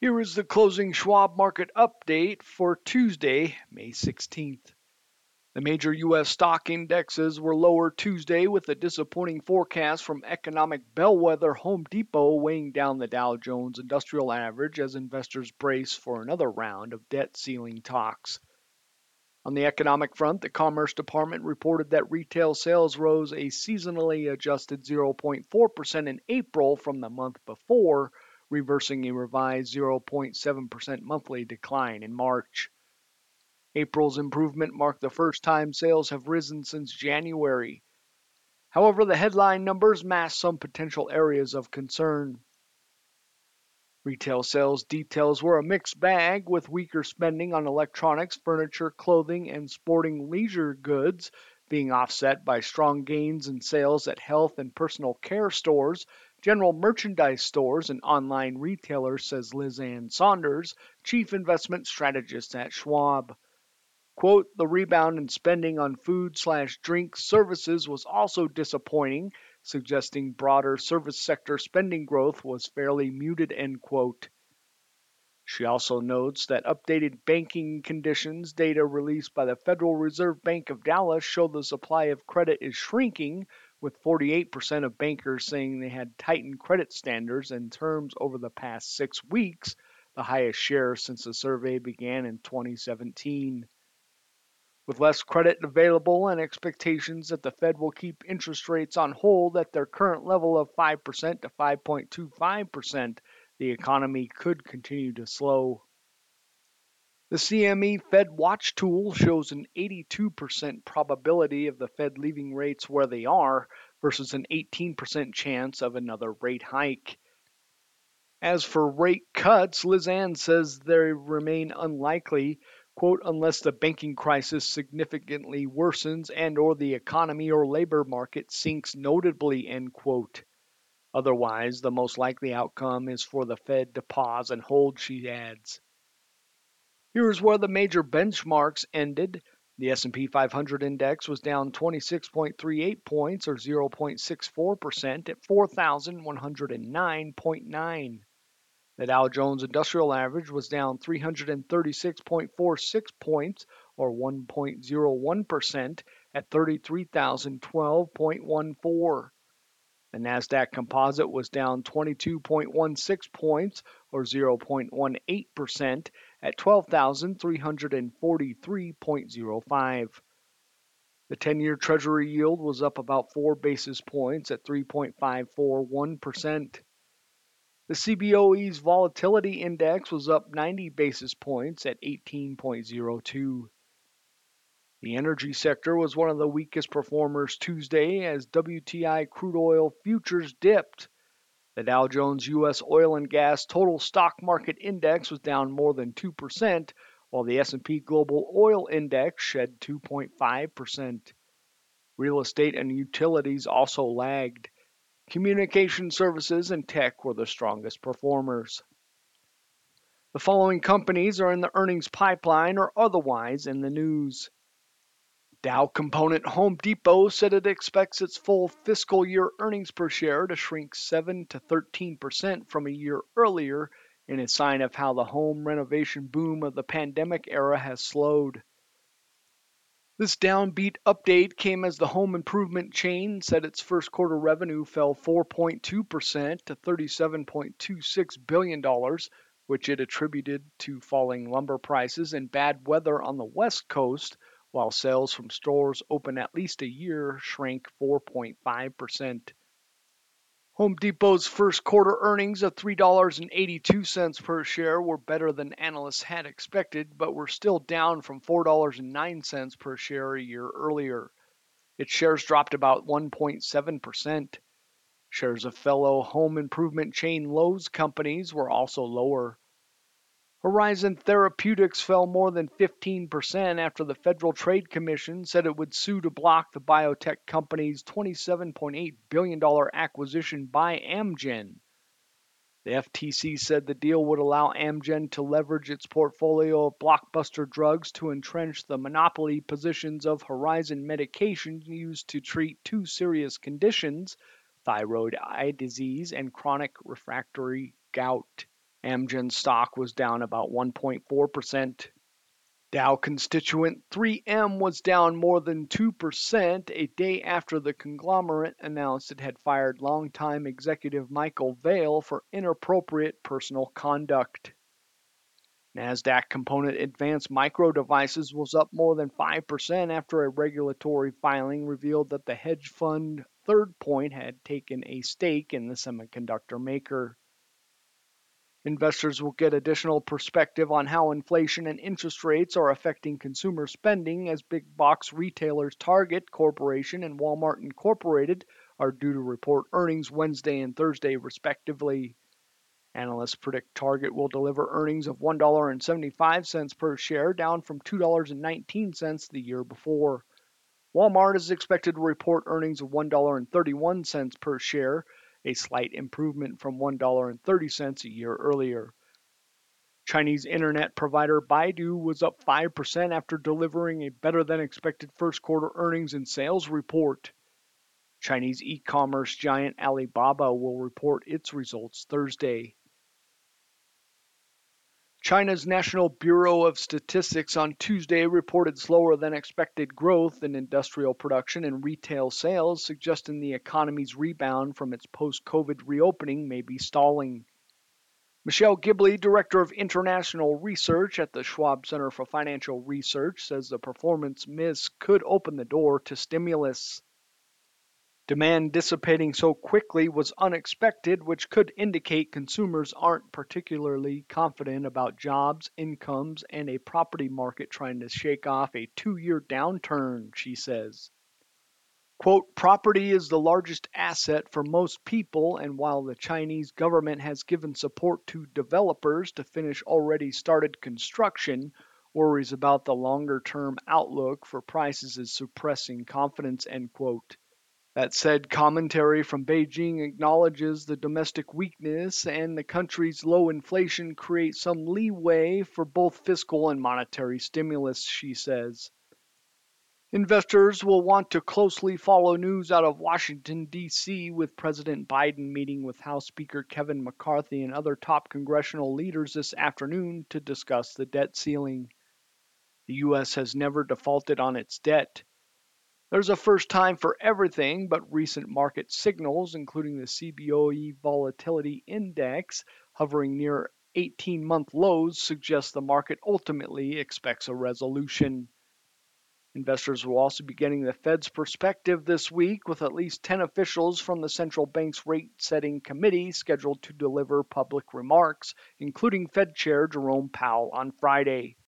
Here is the closing Schwab market update for Tuesday, May 16th. The major U.S. stock indexes were lower Tuesday with a disappointing forecast from economic bellwether Home Depot weighing down the Dow Jones Industrial Average as investors brace for another round of debt ceiling talks. On the economic front, the Commerce Department reported that retail sales rose a seasonally adjusted 0.4% in April from the month before, reversing a revised 0.7% monthly decline in March. April's improvement marked the first time sales have risen since January. However, the headline numbers mask some potential areas of concern. Retail sales details were a mixed bag, with weaker spending on electronics, furniture, clothing, and sporting leisure goods being offset by strong gains in sales at health and personal care stores, general merchandise stores, and online retailers, says Liz Ann Sonders, chief investment strategist at Schwab. Quote, the rebound in spending on food slash drink services was also disappointing, suggesting broader service sector spending growth was fairly muted, end quote. She also notes that updated banking conditions data released by the Federal Reserve Bank of Dallas show the supply of credit is shrinking, with 48% of bankers saying they had tightened credit standards and terms over the past six weeks, the highest share since the survey began in 2017. With less credit available and expectations that the Fed will keep interest rates on hold at their current level of 5% to 5.25%, the economy could continue to slow. The CME Fed Watch tool shows an 82% probability of the Fed leaving rates where they are versus an 18% chance of another rate hike. As for rate cuts, Liz Ann says they remain unlikely quote, unless the banking crisis significantly worsens and or the economy or labor market sinks notably, end quote. Otherwise, the most likely outcome is for the Fed to pause and hold, she adds. Here's where the major benchmarks ended. The S&P 500 index was down 26.38 points or 0.64% at 4109.9. The Dow Jones Industrial Average was down 336.46 points, or 1.01%, at 33,012.14. The Nasdaq Composite was down 22.16 points, or 0.18%, at 12,343.05. The 10 year Treasury yield was up about 4 basis points at 3.541%. The CBOE's volatility index was up 90 basis points at 18.02. The energy sector was one of the weakest performers Tuesday as WTI crude oil futures dipped. The Dow Jones US Oil and Gas Total Stock Market Index was down more than 2%, while the S&P Global Oil Index shed 2.5%. Real estate and utilities also lagged. Communication services and tech were the strongest performers. The following companies are in the earnings pipeline or otherwise in the news. Dow component Home Depot said it expects its full fiscal year earnings per share to shrink 7 to 13% from a year earlier in a sign of how the home renovation boom of the pandemic era has slowed. This downbeat update came as the home improvement chain said its first quarter revenue fell 4.2% to $37.26 billion, which it attributed to falling lumber prices and bad weather on the West Coast, while sales from stores open at least a year shrank 4.5%. Home Depot's first quarter earnings of $3.82 per share were better than analysts had expected, but were still down from $4.09 per share a year earlier. Its shares dropped about 1.7%. Shares of fellow home improvement chain Lowe's companies were also lower. Horizon Therapeutics fell more than 15% after the Federal Trade Commission said it would sue to block the biotech company's $27.8 billion acquisition by Amgen. The FTC said the deal would allow Amgen to leverage its portfolio of blockbuster drugs to entrench the monopoly positions of Horizon medications used to treat two serious conditions thyroid eye disease and chronic refractory gout. Amgen stock was down about 1.4%. Dow constituent 3M was down more than 2% a day after the conglomerate announced it had fired longtime executive Michael Vale for inappropriate personal conduct. NASDAQ component Advanced Micro Devices was up more than 5% after a regulatory filing revealed that the hedge fund Third Point had taken a stake in the semiconductor maker. Investors will get additional perspective on how inflation and interest rates are affecting consumer spending as big box retailers Target Corporation and Walmart Incorporated are due to report earnings Wednesday and Thursday, respectively. Analysts predict Target will deliver earnings of $1.75 per share, down from $2.19 the year before. Walmart is expected to report earnings of $1.31 per share, a slight improvement from $1.30 a year earlier. Chinese internet provider Baidu was up 5% after delivering a better than expected first quarter earnings and sales report. Chinese e commerce giant Alibaba will report its results Thursday. China's National Bureau of Statistics on Tuesday reported slower than expected growth in industrial production and retail sales, suggesting the economy's rebound from its post COVID reopening may be stalling. Michelle Gibley, Director of International Research at the Schwab Center for Financial Research, says the performance miss could open the door to stimulus. Demand dissipating so quickly was unexpected, which could indicate consumers aren't particularly confident about jobs, incomes, and a property market trying to shake off a two year downturn, she says. Quote, property is the largest asset for most people, and while the Chinese government has given support to developers to finish already started construction, worries about the longer term outlook for prices is suppressing confidence, end quote. That said, commentary from Beijing acknowledges the domestic weakness and the country's low inflation creates some leeway for both fiscal and monetary stimulus, she says. Investors will want to closely follow news out of Washington, D.C., with President Biden meeting with House Speaker Kevin McCarthy and other top congressional leaders this afternoon to discuss the debt ceiling. The U.S. has never defaulted on its debt. There's a first time for everything, but recent market signals, including the CBOE Volatility Index hovering near 18 month lows, suggest the market ultimately expects a resolution. Investors will also be getting the Fed's perspective this week, with at least 10 officials from the central bank's rate setting committee scheduled to deliver public remarks, including Fed Chair Jerome Powell on Friday.